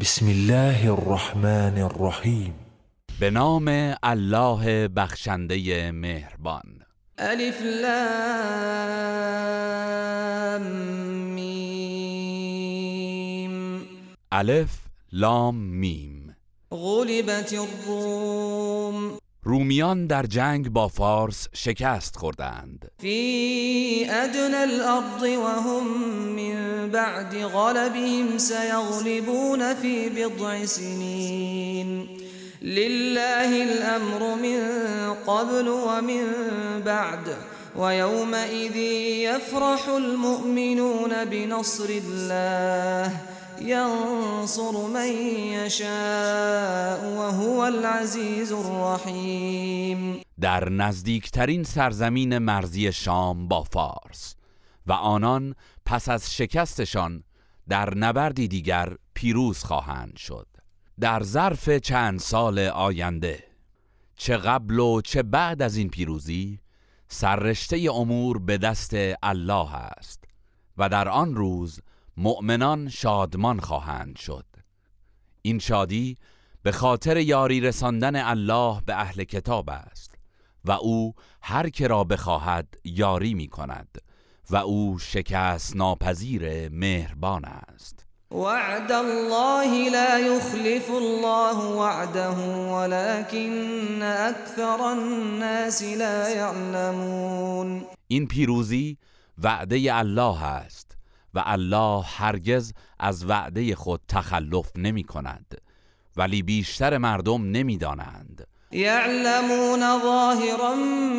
بسم الله الرحمن الرحیم به نام الله بخشنده مهربان. الف لام میم. الف لام میم. غلبت الروم. رومیان در جنگ با فارس شکست خوردند. في أدنى الأرض وهم من بعد غلبهم سيغلبون في بضع سنين لله الأمر من قبل ومن بعد ويومئذ يفرح المؤمنون بنصر الله ينصر من يشاء وهو العزيز الرحيم. در نزدیکترین سرزمین مرزی شام با فارس و آنان پس از شکستشان در نبردی دیگر پیروز خواهند شد. در ظرف چند سال آینده چه قبل و چه بعد از این پیروزی سررشته امور به دست الله است و در آن روز مؤمنان شادمان خواهند شد. این شادی به خاطر یاری رساندن الله به اهل کتاب است و او هر که را بخواهد یاری می کند و او شکست ناپذیر مهربان است. وعد الله لا يخلف الله وعده ولكن أكثر الناس لا يعلمون. این پیروزی وعده الله است. و الله هرگز از وعده خود تخلف نمی کند ولی بیشتر مردم نمی‌دانند يعلمون ظاهرا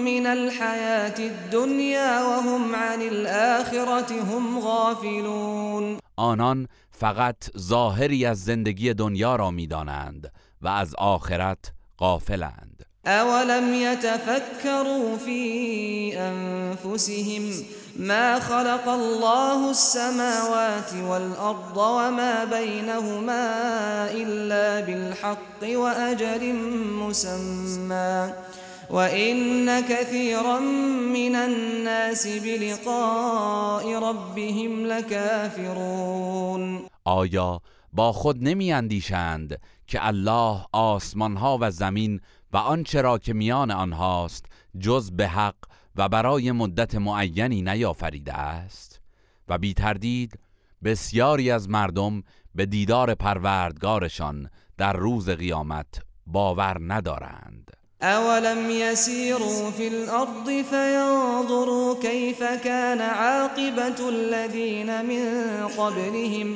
من الحياة الدنيا وهم عن الآخرة هم غافلون. آنان فقط ظاهری از زندگی دنیا را می‌دانند و از آخرت غافلند. أولم يتفكروا في أنفسهم ما خلق الله السماوات والأرض وما بينهما إلا بالحق وأجل مسمى وإن كثيرا من الناس بلقاء ربهم لكافرون آیا با خود نمی اندیشند که الله آسمان ها و زمین و آنچه را که میان آنهاست جز به حق و برای مدت معینی نیافریده است. و بی تردید بسیاری از مردم به دیدار پروردگارشان در روز قیامت باور ندارند. أولم يسيروا في الأرض فينظروا كيف كان عاقبة الذين من قبلهم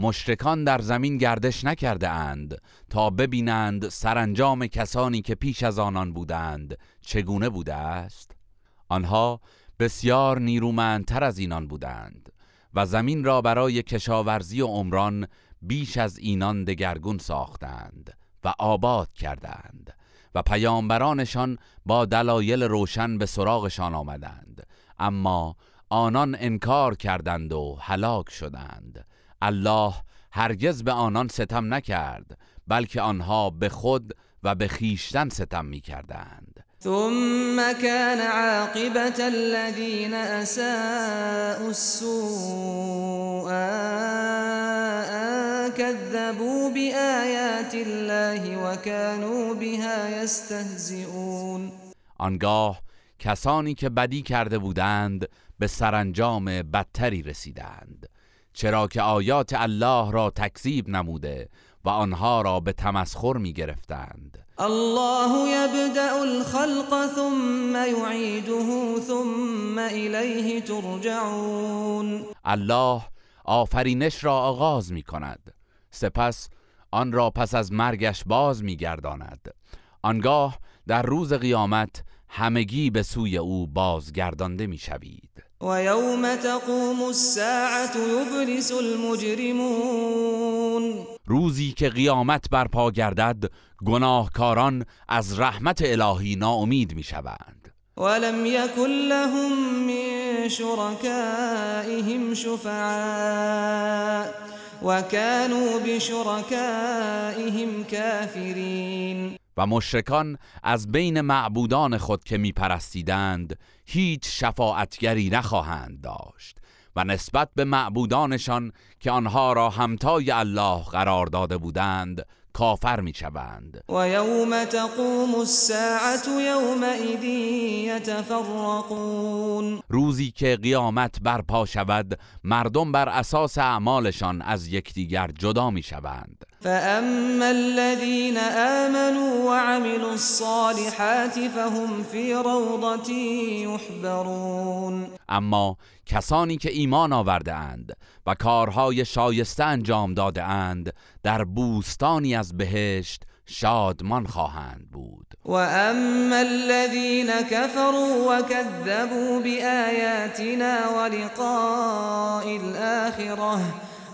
مشرکان در زمین گردش نکرده اند تا ببینند سرانجام کسانی که پیش از آنان بودند چگونه بوده است. آنها بسیار نیرومندتر از اینان بودند و زمین را برای کشاورزی و عمران بیش از اینان دگرگون ساختند و آباد کردند و پیامبرانشان با دلایل روشن به سراغشان آمدند. اما آنان انکار کردند و هلاک شدند. الله هرگز به آنان ستم نکرد بلکه آنها به خود و به خیشتن ستم می کردند ثم كان عاقبة الذين أساءوا السوء أن كذبوا بآيات الله وكانوا بها يستهزئون. آنگاه کسانی که بدی کرده بودند به سرانجام بدتری رسیدند. چرا که آیات الله را تکذیب نموده و آنها را به تمسخر می گرفتند الله يبدأ الخلق ثم يعيده ثم إليه ترجعون. الله آفرینش را آغاز می کند سپس آن را پس از مرگش باز می گرداند آنگاه در روز قیامت همگی به سوی او بازگردانده می شوید ويوم تقوم الساعة يبلس المجرمون. روزی که قیامت برپا گردد گناهکاران از رحمت الهی ناامید می‌شوند. ولم يكن لهم من شركائهم شفعاء وكانوا بشركائهم كافرين و مشرکان از بین معبودان خود که میپرستیدند هیچ شفاعتگری نخواهند داشت و نسبت به معبودانشان که آنها را همتای الله قرار داده بودند کافر می‌شوند. و یوم تقوم الساعت یومئذ یتفرقون. روزی که قیامت برپا شود مردم بر اساس اعمالشان از یکدیگر جدا می‌شوند. فاما الذين آمنوا وعملوا الصالحات فهم في روضة يحبرون اما کسانی که ایمان آورده اند و کارهای شایسته انجام داده اند در بوستانی از بهشت شادمان خواهند بود. و اما الذين كفروا وكذبوا بآياتنا ولقاء الآخرة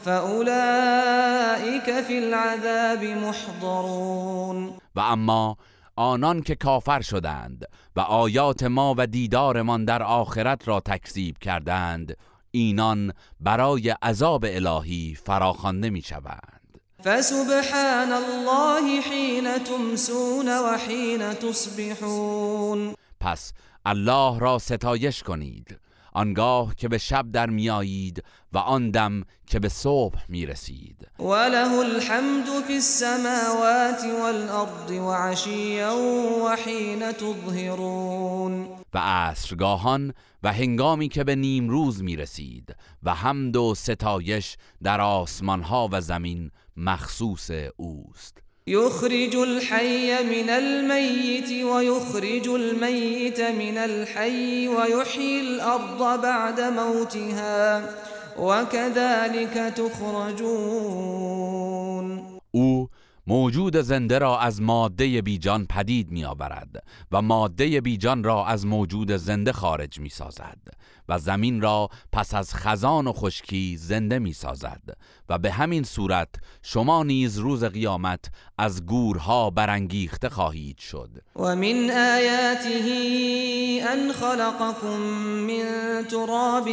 فأولئك في العذاب محضرون و اما آنان که کافر شدند و آیات ما و دیدارمان در آخرت را تکذیب کردند اینان برای عذاب الهی فراخوانده می شوند فسبحان الله حین تمسون و حین تصبحون پس الله را ستایش کنید. آنگاه که به شب در میایید و آن دم که به صبح می‌رسید. وله الحمد فی السماوات والارض وعشیا وحین تظهرون. و عصرگاهان و هنگامی که به نیم روز می‌رسید و حمد و ستایش در آسمان ها و زمین مخصوص اوست. يخرج الحي من الميت ويخرج الميت من الحي ويحيي الأرض بعد موتها وكذلك تخرجون. او موجود زنده را از ماده بیجان پدید می آورد و ماده بیجان را از موجود زنده خارج می سازد و زمین را پس از خزان و خشکی زنده می سازد و به همین صورت شما نیز روز قیامت از گورها برانگیخته خواهید شد. و من آیاته ان خلقكم من تراب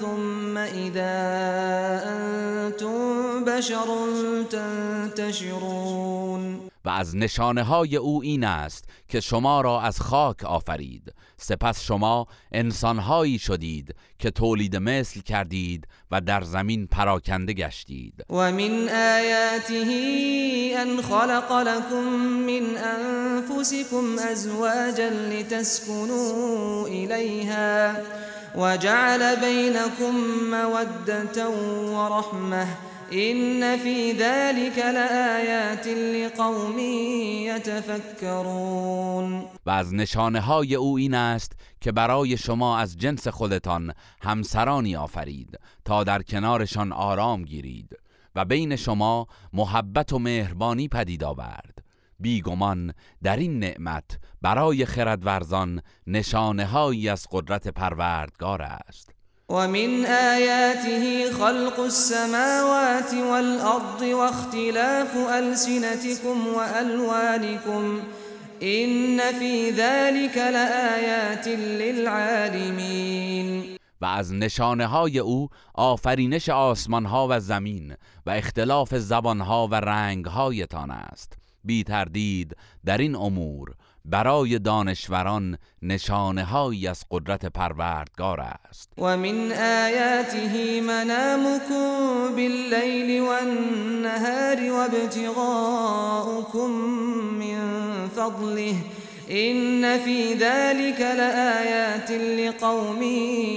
ثم اذا انتم بشر تنتشرون. و از نشانه های او این است که شما را از خاک آفرید. سپس شما انسانهایی شدید که تولید مثل کردید و در زمین پراکنده گشتید. و من آیاته ان خلق لكم من انفسكم ازواجا لتسكنوا الیها وجعل بينكم موده ورحمه این فی ذلك لآیات لقوم یتفکرون و از نشانه های او این است که برای شما از جنس خودتان همسرانی آفرید تا در کنارشان آرام گیرید و بین شما محبت و مهربانی پدید آورد. بیگمان در این نعمت برای خردورزان نشانه هایی از قدرت پروردگار است. ومن آياته خلق السماوات والأرض واختلاف ألسنتكم وألوانكم إن في ذلك لآيات للعالمين. و از نشانه های أو آفرینش آسمان ها و زمین و اختلاف زبان ها و رنگ هایتان است. بی تردید در این امور برای دانشوران نشانه هایی از قدرت پروردگار است. و من آیاته منامكم باللیل والنهار وابتغاؤكم من فضله. این فی ذلك لآیات لقوم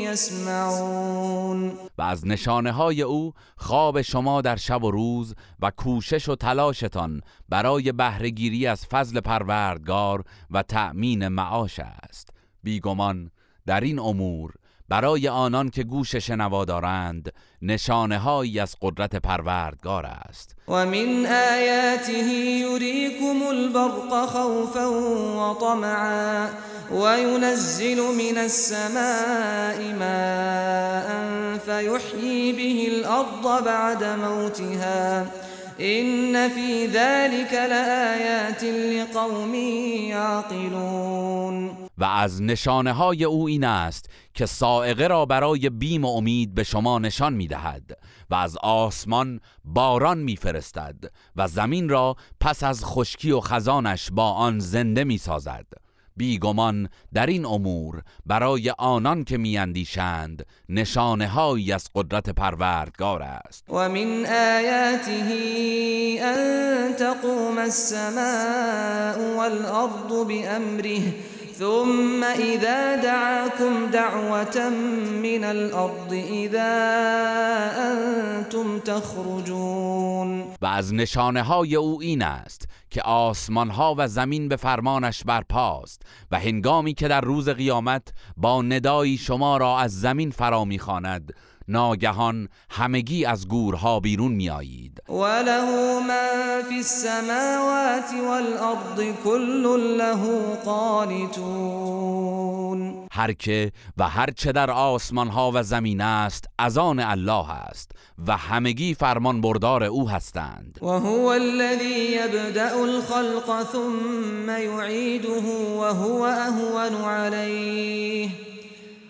یسمعون. و از نشانه های او خواب شما در شب و روز و کوشش و تلاشتان برای بهرهگیری از فضل پروردگار و تأمین معاش است. بیگمان در این امور برای آنان که گوش شنوا دارند نشانه هایی از قدرت پروردگار است. و من آیاته یریکم البرق خوفا و طمعا و ینزل من السماء ماء فیحیی به الارض بعد موتها. این فی ذلك لآیات لقوم یعقلون. و از نشانه های او این است که سائقه را برای بیم و امید به شما نشان می دهد و از آسمان باران می فرستد و زمین را پس از خشکی و خزانش با آن زنده می سازد بیگمان در این امور برای آنان که میاندیشند نشانه هایی از قدرت پروردگار است. و من آیاته ان تقوم السماء والارض بامره ثم اذا دعاكم دعوة من الارض اذا انتم تخرجون. و از نشانه های او این است که آسمان ها و زمین به فرمانش برپاست و هنگامی که در روز قیامت با ندایی شما را از زمین فرا می‌خواند ناگهان همگی از گورها بیرون میآیید. وله ما فی السماوات والارض كل له قانتون. هر که و هر چه در آسمان ها و زمین است از آن الله است و همگی فرمان بردار او هستند. و هو الذی یبدأ الخلق ثم یعیده و هو اهون علیه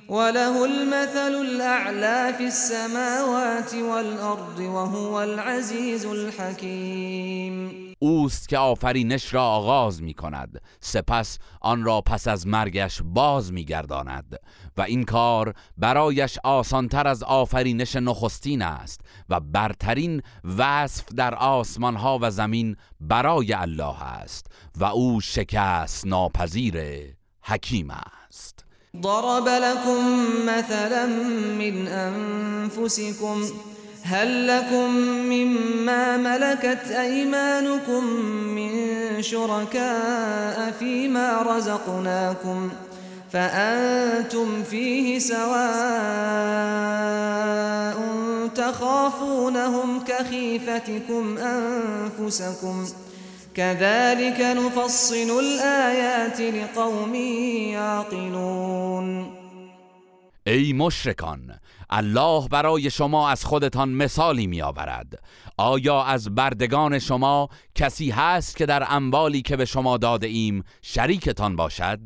وله المثل الأعلى في السماوات والأرض وهو العزيز الحكيم. اوست که آفرینش را آغاز می کند سپس آن را پس از مرگش باز می گرداند و این کار برایش آسانتر از آفرینش نخستین است و برترین وصف در آسمان ها و زمین برای الله است و او شکست ناپذیر حکیم است. ضرب لكم مثلا من أنفسكم هل لكم مما ملكت أيمانكم من شركاء فيما رزقناكم فأنتم فيه سواء تخافونهم كخيفتكم أنفسكم ۖ كذلك نفصل الآيات لقوم يعقلون. ای مشرکان الله برای شما از خودتان مثالی می آورد آیا از بردگان شما کسی هست که در اموالی که به شما داده ایم شریکتان باشد؟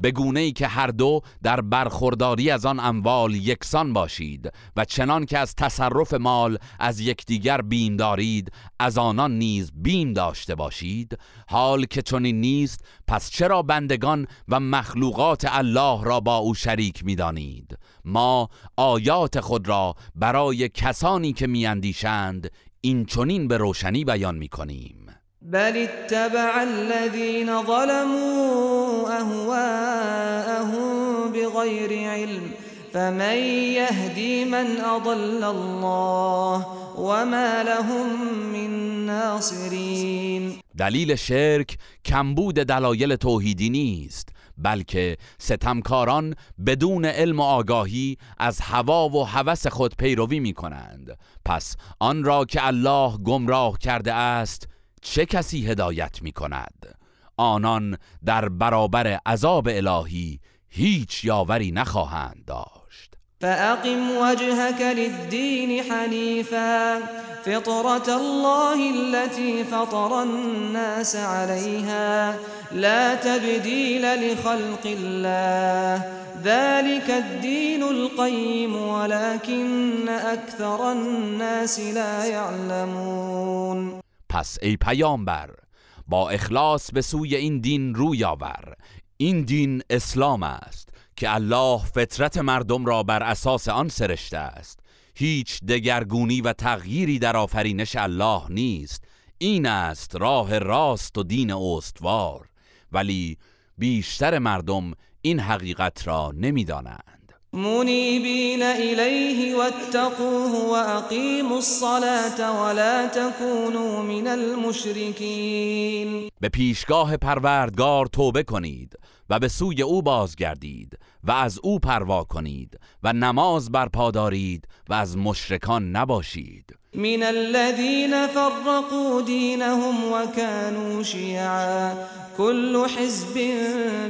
به گونه ای که هر دو در برخورداری از آن اموال یکسان باشید و چنان که از تصرف مال از یکدیگر بیم دارید از آنان نیز بیم داشته باشید. حال که چنین نیست پس چرا بندگان و مخلوقات الله را با او شریک می‌دانید؟ ما آیات خود را برای کسانی که میاندیشند این چنین به روشنی بیان می‌کنیم. بل اتبع الذين ظلموا أهواءهم بغير علم فمن يهدي من أضل الله وما لهم من ناصرين. دلیل شرک کمبود دلایل توحیدی نیست بلکه ستمکاران بدون علم و آگاهی از هوا و هوس خود پیروی می کنند پس آن را که الله گمراه کرده است چه کسی هدایت می کند آنان در برابر عذاب الهی هیچ یاوری نخواهند داشت. فأقم وجهك للدين حنيفا فطرة الله التي فطر الناس عليها. لا تبديل لخلق الله ذلك الدين القيم ولكن أكثر الناس لا يعلمون. پس ای پیامبر با اخلاص به سوی این دین روی آور. این دین اسلام است که الله فطرت مردم را بر اساس آن سرشته است. هیچ دگرگونی و تغییری در آفرینش الله نیست. این است راه راست و دین استوار. ولی بیشتر مردم این حقیقت را نمی‌دانند. منيبين إليه واتقوه وأقيموا الصلاة ولا تكونوا من المشركين. به پیشگاه پروردگار توبه کنید و به سوی او بازگردید و از او پروا کنید و نماز برپا دارید و از مشرکان نباشید. من الذين فرقوا دينهم وكانوا شيعا. كل حزب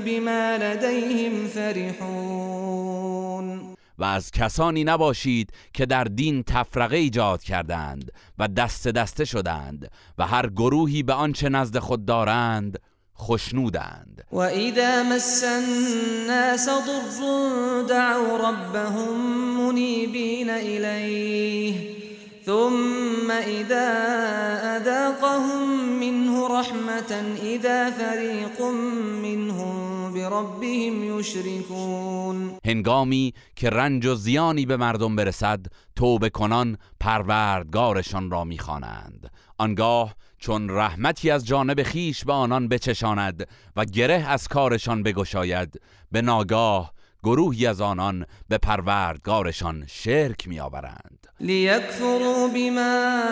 بما لديهم فرحون. و از کسانی نباشید که در دین تفرقه ایجاد کردند و دست دسته شدند و هر گروهی به آنچه نزد خود دارند خشنودند. وإذا مس الناس ضر دعوا ربهم منيبين إليه ثم إذا أذاقهم منه رحمة إذا فريق منهم بربهم يشركون. هنگامی که رنج و زیانی به مردم برسد توبه کنان پروردگارشان را می‌خوانند. آنگاه چون رحمتی از جانب خیش به آنان بچشاند و گره از کارشان بگشاید به ناگاه گروهی از آنان به پروردگارشان شرک میآورند. ليكفروا بما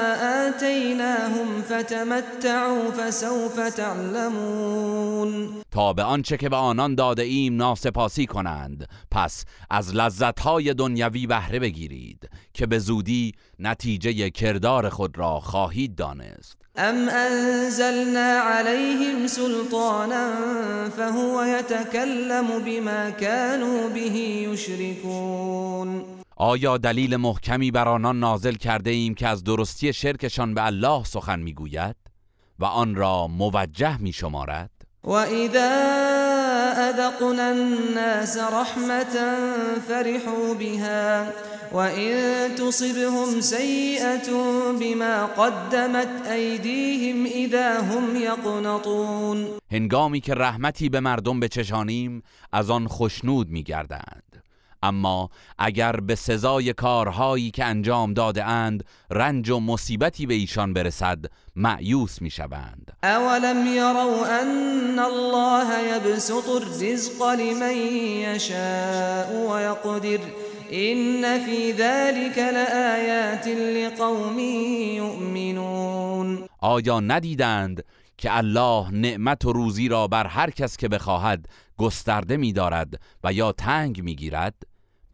آتيناهم فتمتعوا فسوف تعلمون. تا به آنچه که به آنان داده ایم ناسپاسی کنند پس از لذتهای دنیوی بهره بگیرید که به زودی نتیجه کردار خود را خواهید دانست. أم أنزلنا عليهم سلطانا فهو يتكلم بما كانوا به يشركون آیا دلیل محکمی بر آنان نازل کرده ایم که از درستی شرکشان به الله سخن می‌گوید و آن را موجه می شمارد وإذا أذقنا الناس رحمة فرحوا بها وإن تصبهم سيئة بما قدمت أيديهم إذا هم يقنطون هنگامی که رحمتی به مردم بچشانیم از آن خشنود میگردند. اما اگر به سزای کارهایی که انجام داده اند رنج و مصیبتی به ایشان برسد معیوس می‌شوند أولم يروا أن الله يبسط الرزق لمن يشاء ويقدر إن في ذلك لآيات لقوم يؤمنون آیا ندیدند که الله نعمت و روزی را بر هر کس که بخواهد گسترده می‌دارد و یا تنگ می‌گیرد؟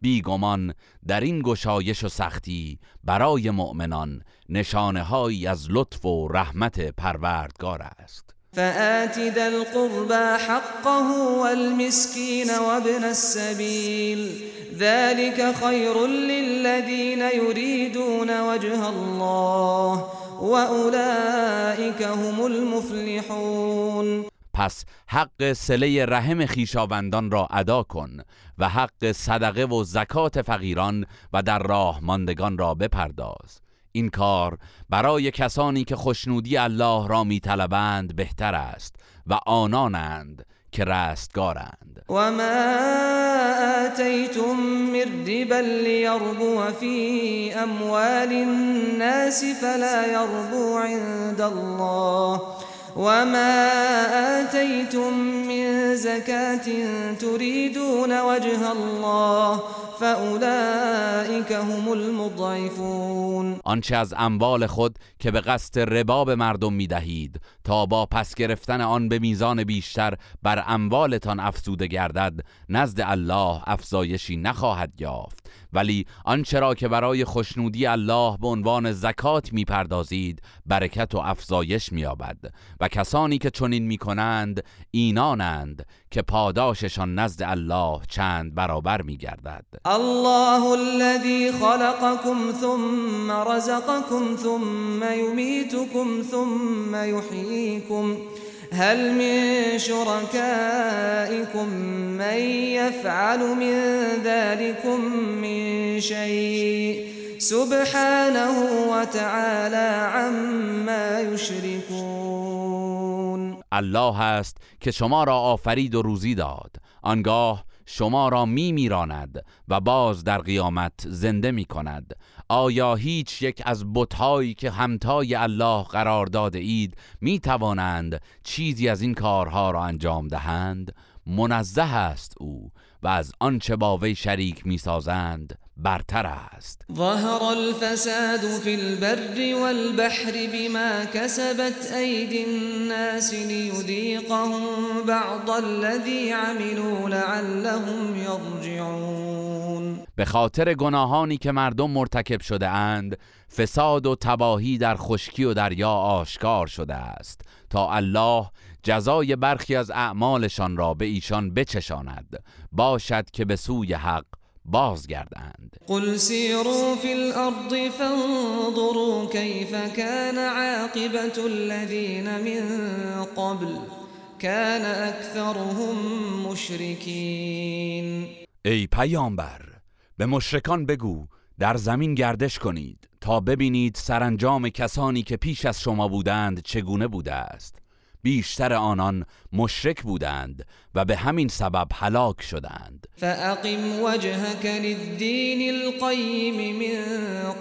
بیگمان در این گشایش و سختی برای مؤمنان نشانه از لطف و رحمت پروردگار است. فآت ذا القربى حقه والمسكين وابن السبيل ذلك خير للذين يريدون وجه الله وأولئك هم المفلحون. پس حق سله رحم خیشاوندان را ادا کن و حق صدقه و زکات فقیران و در راه ماندگان را بپرداز. این کار برای کسانی که خوشنودی الله را میطلبند بهتر است و آنانند که رستگارند. و ما آتیتم من ربا لیربو فی اموال الناس فلا یربو عند الله. وما آتيتم من زكاة تريدون وجه الله فأولئك هم المضعفون آنچه از اموال خود که به قصد ربا به مردم می دهید تا با پس گرفتن آن به میزان بیشتر بر اموالتان افزوده گردد نزد الله افزایشی نخواهد یافت. ولی آنچه را که برای خوشنودی الله به عنوان زکات می‌پردازید برکت و افزایش مییابد. و کسانی که چنین می‌کنند اینانند که پاداششان نزد الله چند برابر میگردد. الله الذي خلقكم ثم رزقكم ثم يميتكم ثم يحييكم هل من شركائكم من يفعل من ذلكم من شيء سبحانه وتعالى عما يشركون الله است که شما را آفرید و روزی داد. آنگاه شما را می میراند و باز در قیامت زنده می کند آیا هیچ یک از بتهایی که همتای الله قرار داده اید می توانند چیزی از این کارها را انجام دهند؟ منزه است او و از آنچه با وی شریک می‌سازند. برتر است. ظهر الفساد في البر والبحر بما كسبت أيدي الناس ليذيقهم بعض الذي عملوا لعلهم يرجعون به خاطر گناهانی که مردم مرتکب شده اند فساد و تباهی در خشکی و دریا آشکار شده است تا الله جزای برخی از اعمالشان را به ایشان بچشاند. باشد که به سوی حق بازگردند. قل سیروا فی الارض فانظروا کیف كان عاقبت الذین من قبل. كان اکثرهم مشرکین ای پیامبر به مشرکان بگو در زمین گردش کنید تا ببینید سرانجام کسانی که پیش از شما بودند چگونه بوده است. بیشتر آنان مشرک بودند و به همین سبب هلاک شدند. فاقم وجهك للدين القيم من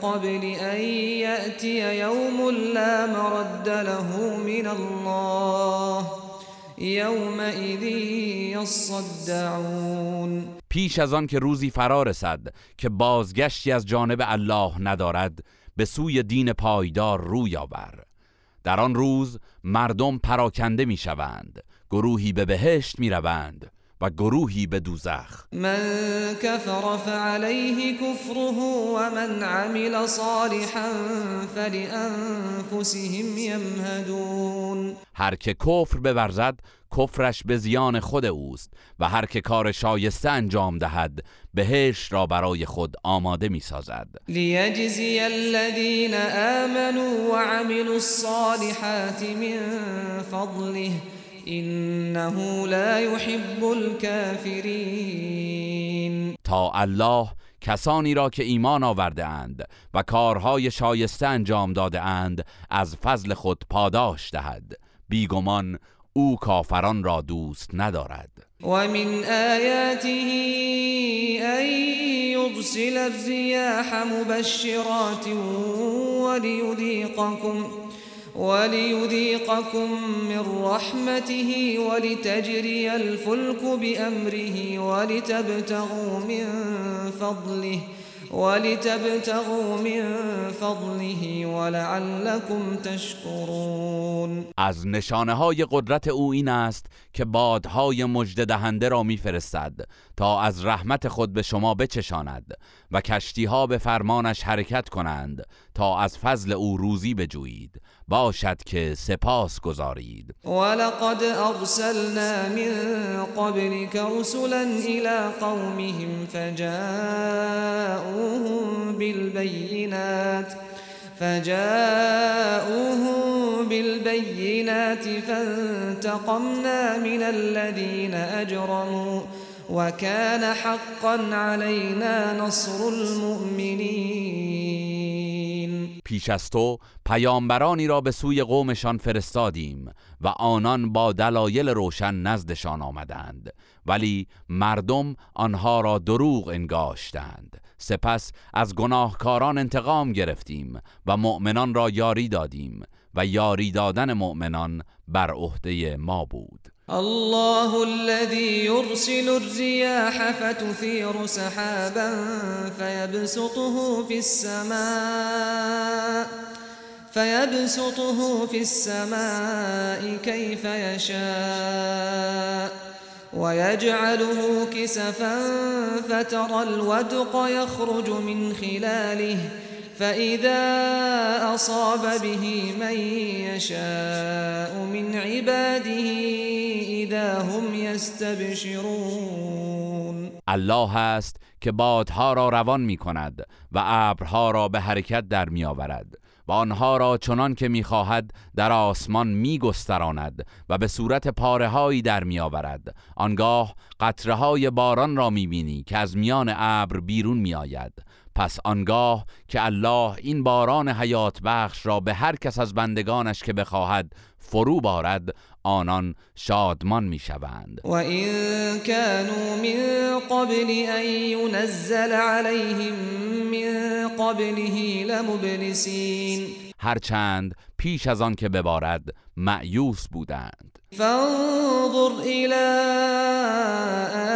قبل ان ياتي يوم لا مرد له من الله يومئذ يصدعون. پیش از آن که روزی فرا رسد که بازگشتی از جانب الله ندارد به سوی دین پایدار روی آور. در آن روز مردم پراکنده می شوند گروهی به بهشت می روند و گروهی به دوزخ. من كفر فعليه كفره ومن عمل صالحا فلأنفسهم يمهدون هر که کفر بورزد کفرش به زیان خود اوست و هر که کار شایسته انجام دهد بهش را برای خود آماده می سازد ليجزي الذين آمنوا وعملوا الصالحات من فضله. إنه لا يحب الكافرين. تا الله کسانی را که ایمان آورده اند و کارهای شایسته انجام داده اند از فضل خود پاداش دهد. بیگمان او کافران را دوست ندارد. ومن آياته أن يرسل الرياح مبشرات وليذيقكم وليذيقكم من رحمته ولتجري الفلك بأمره ولتبتغوا من فضله ولتبتغوا من فضله ولعلكم تشكرون. از نشانه های قدرت او این است که بادهای مجد دهنده را میفرستد تا از رحمت خود به شما بچشاند و کشتی ها به فرمانش حرکت کنند تا از فضل او روزی بجویید. باشد که سپاس گذارید. ولقد أرسلنا من قبلك رسلا إلى قومهم فجاءوهم بالبينات فجاءوهم بالبينات فانتقمنا من الذين أجرموا وكان حقا علينا نصر المؤمنين. پیش از تو پیامبرانی را به سوی قومشان فرستادیم و آنان با دلایل روشن نزدشان آمدند ولی مردم آنها را دروغ انگاشتند. سپس از گناهکاران انتقام گرفتیم و مؤمنان را یاری دادیم و یاری دادن مؤمنان بر عهده ما بود. الله الذي يرسل الرياح فتثير سحابا فيبسطه في السماء فيبسطه في السماء كيف يشاء. ويجعله كسفا فترى الودق يخرج من خلاله فإذا أصاب به من يشاء من عباده إذا هم يستبشرون. الله است که بادها را روان می کند و ابرها را به حرکت در می آورد و آنها را چنان که می خواهد در آسمان می گستراند و به صورت پاره هایی در می آورد آنگاه قطره های باران را می بینی که از میان ابر بیرون می آید پس آنگاه که الله این باران حیات بخش را به هر کس از بندگانش که بخواهد فرو بارد آنان شادمان می‌شوند. و این كانوا من قبل ان ينزل عليهم من قبله لمبلسین. هرچند پیش از آن که ببارد معیوس بودند. فانظر الى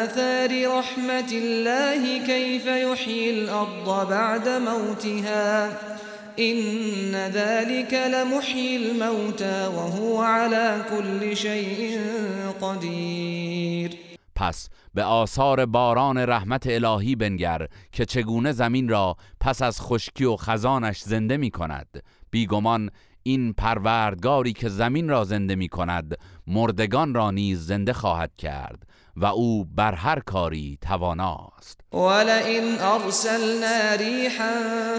آثار رحمت الله كيف يحيي الارض بعد موتها. إن ذلك لمحيي الموتى وهو على كل شيء قدیر پس به آثار باران رحمت الهی بنگر که چگونه زمین را پس از خشکی و خزانش زنده می کند بیگمان این پروردگاری که زمین را زنده می کند مردگان را نیز زنده خواهد کرد و او بر هر کاری تواناست. ولئن ارسلنا ریحا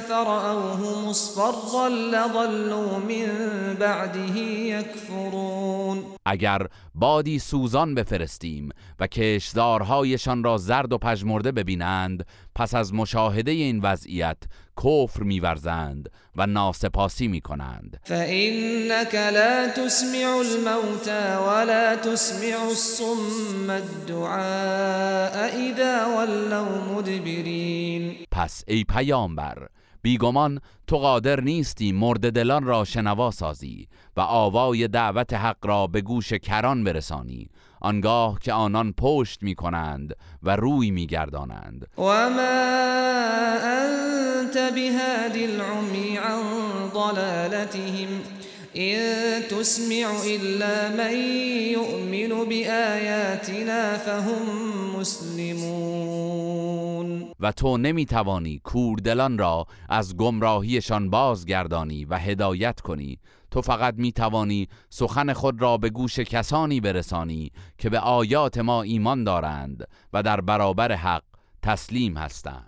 فرأوه مصفرا لظلوا من بعده یکفرون اگر بادی سوزان بفرستیم و کشدارهایشان را زرد و پژمرده ببینند پس از مشاهده این وضعیت کفر میورزند و ناسپاسی می‌کنند. فإنك لا تسمع الموتى ولا تسمع الصم الدعاء اذا ولوا مدبرین پس ای پیامبر بیگمان تو قادر نیستی مرد دلان را شنوا سازی و آوای دعوت حق را به گوش کران برسانی آنگاه که آنان پشت می کنند و روی می گردانند و ما انت بهاد العمی عن ضلالتهم إن تسمع إلا من يؤمن بآياتنا فهم مسلمون. و تو نمی توانی کوردلان را از گمراهیشان بازگردانی و هدایت کنی. تو فقط می توانی سخن خود را به گوش کسانی برسانی که به آیات ما ایمان دارند و در برابر حق تسلیم هستند.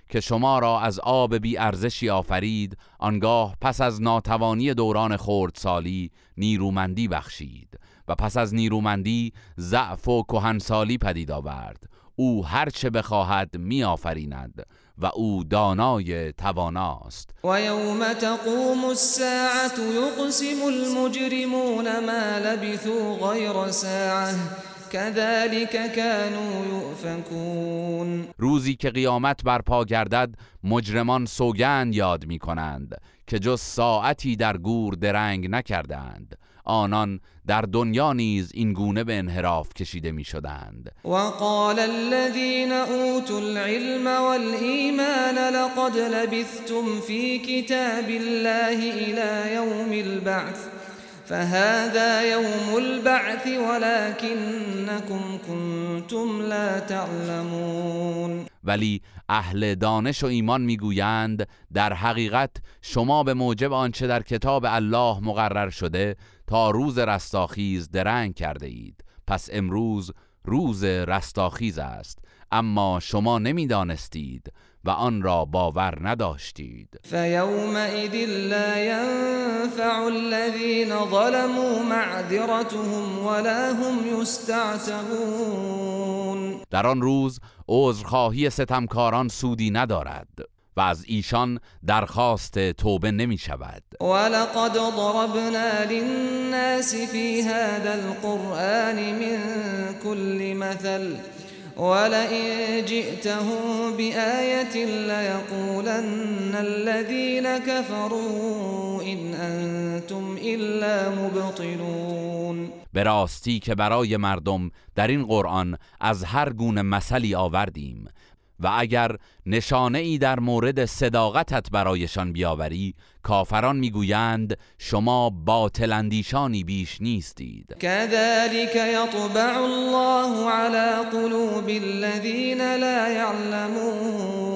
که شما را از آب بی ارزشی آفرید آنگاه پس از ناتوانی دوران خردسالی نیرومندی بخشید و پس از نیرومندی ضعف و کهنسالی پدید آورد. او هرچه بخواهد می آفریند و او دانای تواناست. و یوم تقوم الساعت یقسم المجرمون ما لبثوا غیر ساعه كذلك كانوا يؤفكون. روزی که قیامت برپا گردد مجرمان سوگند یاد می کنند که جز ساعتی در گور درنگ نکردند. آنان در دنیا نیز این گونه به انحراف کشیده می شدند و قال الذين اوتوا العلم والایمان لقد لبثتم في كتاب الله الى يوم البعث. فهذا يوم البعث ولكنكم كنتم لا تعلمون. ولی اهل دانش و ایمان می‌گویند در حقیقت شما به موجب آنچه در کتاب الله مقرر شده تا روز رستاخیز درنگ کرده اید. پس امروز روز رستاخیز است. اما شما نمی‌دانستید. و آن را باور نداشتید. فیومئذ لا ينفع الذين ظلموا معذرتهم ولا هم یستعتبون. در آن روز عذرخواهی ستمکاران سودی ندارد و از ایشان درخواست توبه نمی شود. ولقد ضربنا للناس في هذا القرآن من كل مثل ولئن جئتهم بآية ليقولن الذين كفروا إن أنتم إلا مبطلون. به راستی که برای مردم در این قرآن از هر گونه مثلی آوردیم. و اگر نشانه ای در مورد صداقتت برایشان بیاوری کافران می‌گویند شما باطل اندیشانی بیش نیستید. كذلك یطبع الله على قلوب الذين لا يعلمون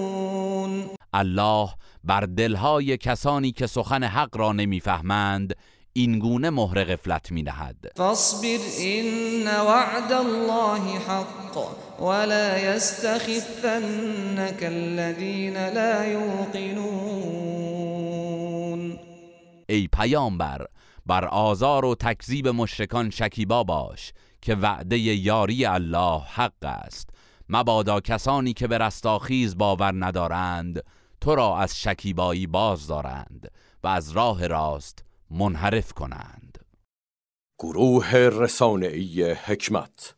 الله بر دلهای کسانی که سخن حق را نمی‌فهمند این گونه مهر غفلت می نهد فاصبر این وعد الله حق. ولا يستخفنك الذين لا يوقنون. ای پیامبر بر آزار و تکذیب مشرکان شکیبا باش که وعده یاری الله حق است. مبادا کسانی که به رستاخیز باور ندارند تو را از شکیبایی باز دارند و از راه راست منحرف کنند. گروه رسانه‌ای حکمت